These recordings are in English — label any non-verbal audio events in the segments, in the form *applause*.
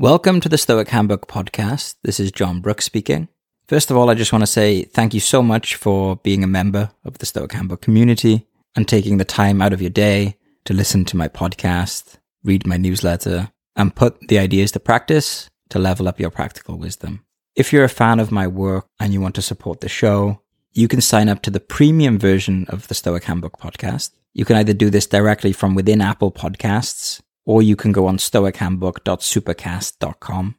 Welcome to the Stoic Handbook podcast. This is John Brooks speaking. First of all, I just want to say thank you so much for being a member of the Stoic Handbook community and taking the time out of your day to listen to my podcast, read my newsletter, and put the ideas to practice to level up your practical wisdom. If you're a fan of my work and you want to support the show, you can sign up to the premium version of the Stoic Handbook podcast. You can either do this directly from within Apple Podcasts or you can go on stoichandbook.supercast.com.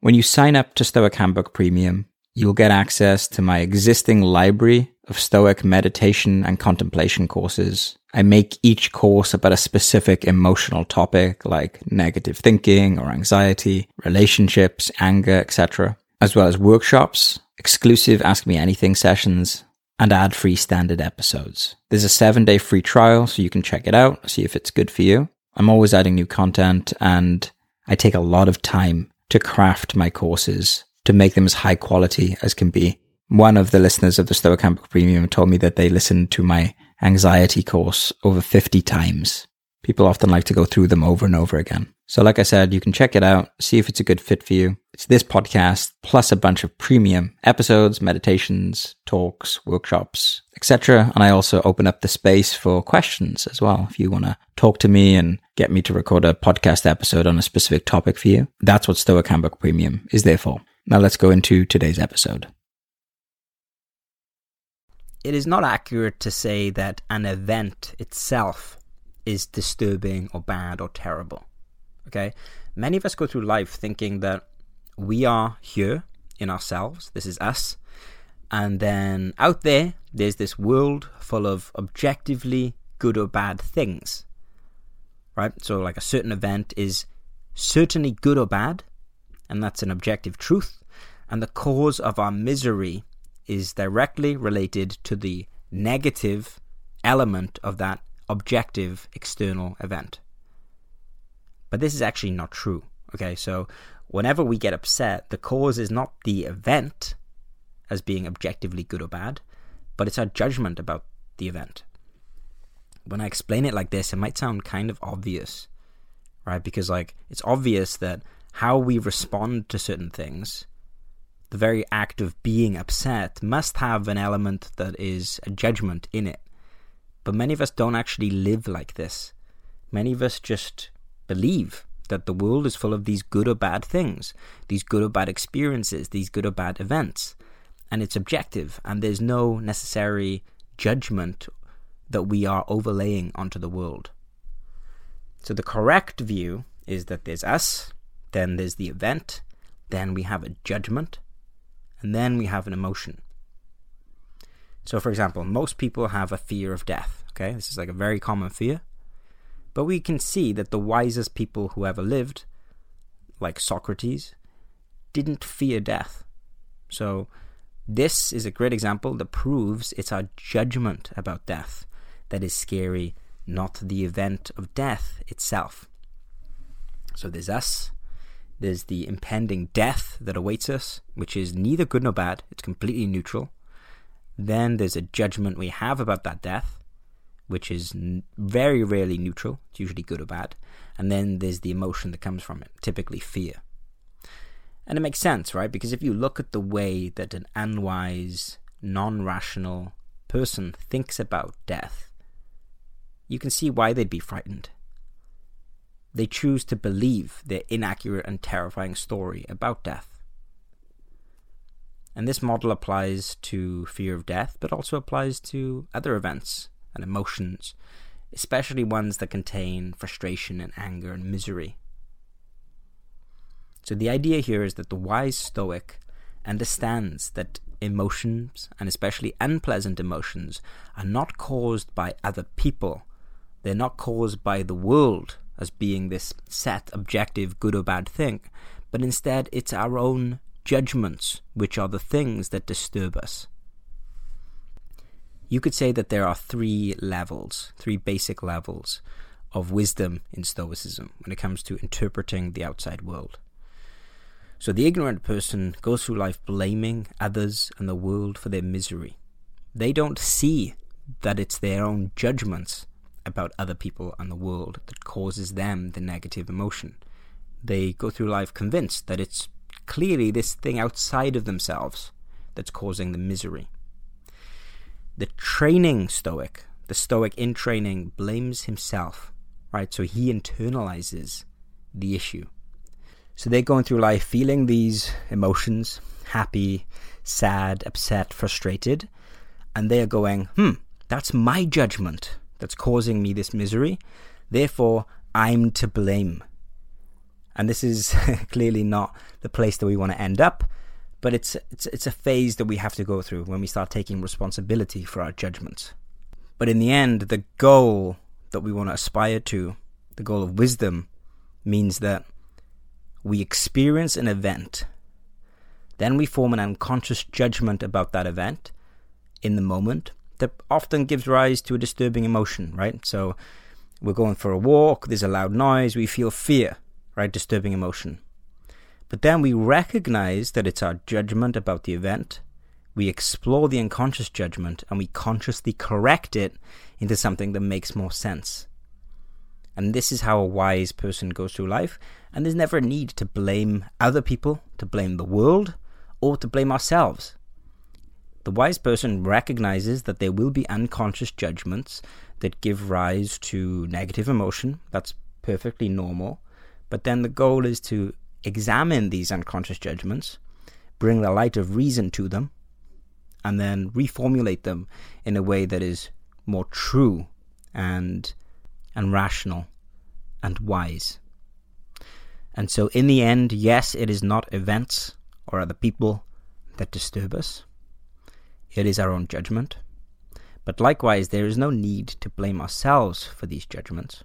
When you sign up to Stoic Handbook Premium, you'll get access to my existing library of Stoic meditation and contemplation courses. I make each course about a specific emotional topic like negative thinking or anxiety, relationships, anger, etc., as well as workshops, exclusive Ask Me Anything sessions, and ad free standard episodes. There's a seven day free trial, so you can check it out, see if it's good for you. I'm always adding new content and I take a lot of time to craft my courses to make them as high quality as can be. One of the listeners of the Stoic Handbook Premium told me that they listened to my anxiety course over 50 times. People often like to go through them over and over again. So, like I said, you can check it out, see if it's a good fit for you. It's this podcast plus a bunch of premium episodes, meditations, talks, workshops, etc. And I also open up the space for questions as well. If you want to talk to me and get me to record a podcast episode on a specific topic for you, that's what Stoic Handbook Premium is there for. Now, let's go into today's episode. It is not accurate to say that an event itself is disturbing or bad or terrible. Okay? Many of us go through life thinking that we are here in ourselves, this is us, and then out there, there's this world full of objectively good or bad things. Right? So, like a certain event is certainly good or bad, and that's an objective truth, and the cause of our misery is directly related to the negative element of that objective external event. But this is actually not true. Okay, so whenever we get upset, the cause is not the event as being objectively good or bad, but it's our judgment about the event. When I explain it like this, it might sound kind of obvious, right? Because, like, it's obvious that how we respond to certain things, the very act of being upset, must have an element that is a judgment in it. But many of us don't actually live like this. Many of us just believe that the world is full of these good or bad things, these good or bad experiences, these good or bad events. And it's objective, and there's no necessary judgment that we are overlaying onto the world. So the correct view is that there's us, then there's the event, then we have a judgment, and then we have an emotion. So, for example, most people have a fear of death. Okay, this is like a very common fear. But we can see that the wisest people who ever lived, like Socrates, didn't fear death. So, this is a great example that proves it's our judgment about death that is scary, not the event of death itself. So, there's us, there's the impending death that awaits us, which is neither good nor bad, it's completely neutral. Then there's a judgment we have about that death which is n- very rarely neutral. It's usually good or bad. And then there's the emotion that comes from it, typically fear. And it makes sense, right? Because if you look at the way that an unwise, non rational person thinks about death, you can see why they'd be frightened. They choose to believe their inaccurate and terrifying story about death. And this model applies to fear of death, but also applies to other events and emotions, especially ones that contain frustration and anger and misery. So, the idea here is that the wise Stoic understands that emotions, and especially unpleasant emotions, are not caused by other people. They're not caused by the world as being this set, objective, good or bad thing, but instead it's our own judgments which are the things that disturb us you could say that there are three levels, three basic levels of wisdom in Stoicism when it comes to interpreting the outside world. So the ignorant person goes through life blaming others and the world for their misery. They don't see that it's their own judgments about other people and the world that causes them the negative emotion. they go through life convinced that it's clearly this thing outside of themselves that's causing the misery. The training Stoic, the Stoic in training, blames himself, right? So he internalizes the issue. So they're going through life feeling these emotions happy, sad, upset, frustrated and they are going, hmm, that's my judgment that's causing me this misery. Therefore, I'm to blame. And this is *laughs* clearly not the place that we want to end up, but it's, it's, it's a phase that we have to go through when we start taking responsibility for our judgments. But in the end, the goal that we want to aspire to, the goal of wisdom, means that we experience an event, then we form an unconscious judgment about that event in the moment that often gives rise to a disturbing emotion, right? So we're going for a walk, there's a loud noise, we feel fear, right? Disturbing emotion. But then we recognize that it's our judgment about the event. We explore the unconscious judgment and we consciously correct it into something that makes more sense. And this is how a wise person goes through life. And there's never a need to blame other people, to blame the world, or to blame ourselves. The wise person recognizes that there will be unconscious judgments that give rise to negative emotion. That's perfectly normal. But then the goal is to examine these unconscious judgments, bring the light of reason to them, and then reformulate them in a way that is more true and and rational and wise. And so in the end, yes, it is not events or other people that disturb us. It is our own judgment. But likewise, there is no need to blame ourselves for these judgments.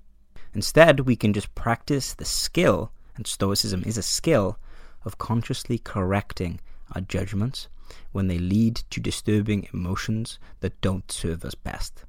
Instead, we can just practice the skill, and Stoicism is a skill, of consciously correcting our judgments when they lead to disturbing emotions that don't serve us best.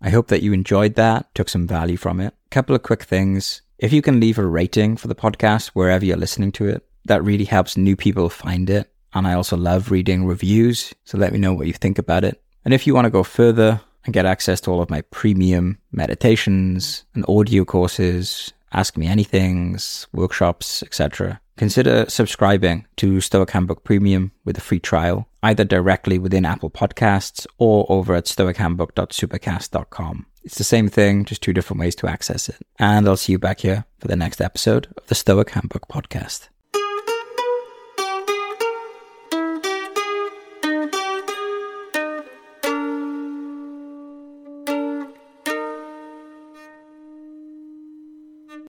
I hope that you enjoyed that, took some value from it. A Couple of quick things. If you can leave a rating for the podcast wherever you're listening to it, that really helps new people find it. And I also love reading reviews. So let me know what you think about it. And if you want to go further and get access to all of my premium meditations and audio courses, ask me anythings, workshops, etc., consider subscribing to Stoic Handbook Premium with a free trial, either directly within Apple Podcasts or over at stoichandbook.supercast.com. It's the same thing, just two different ways to access it. And I'll see you back here for the next episode of the Stoic Handbook Podcast.